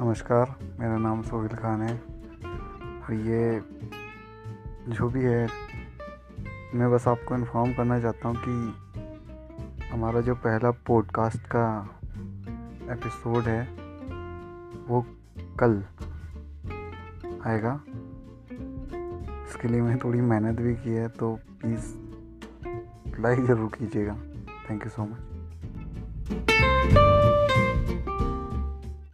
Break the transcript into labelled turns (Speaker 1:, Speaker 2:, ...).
Speaker 1: नमस्कार, मेरा नाम सोहिल खान है। और ये जो भी है, मैं बस आपको इन्फॉर्म करना चाहता हूँ कि हमारा जो पहला पॉडकास्ट का एपिसोड है, वो कल आएगा। इसके लिए मैं थोड़ी मेहनत भी की है तो प्लीज़ लाइक ज़रूर कीजिएगा। Thank you so much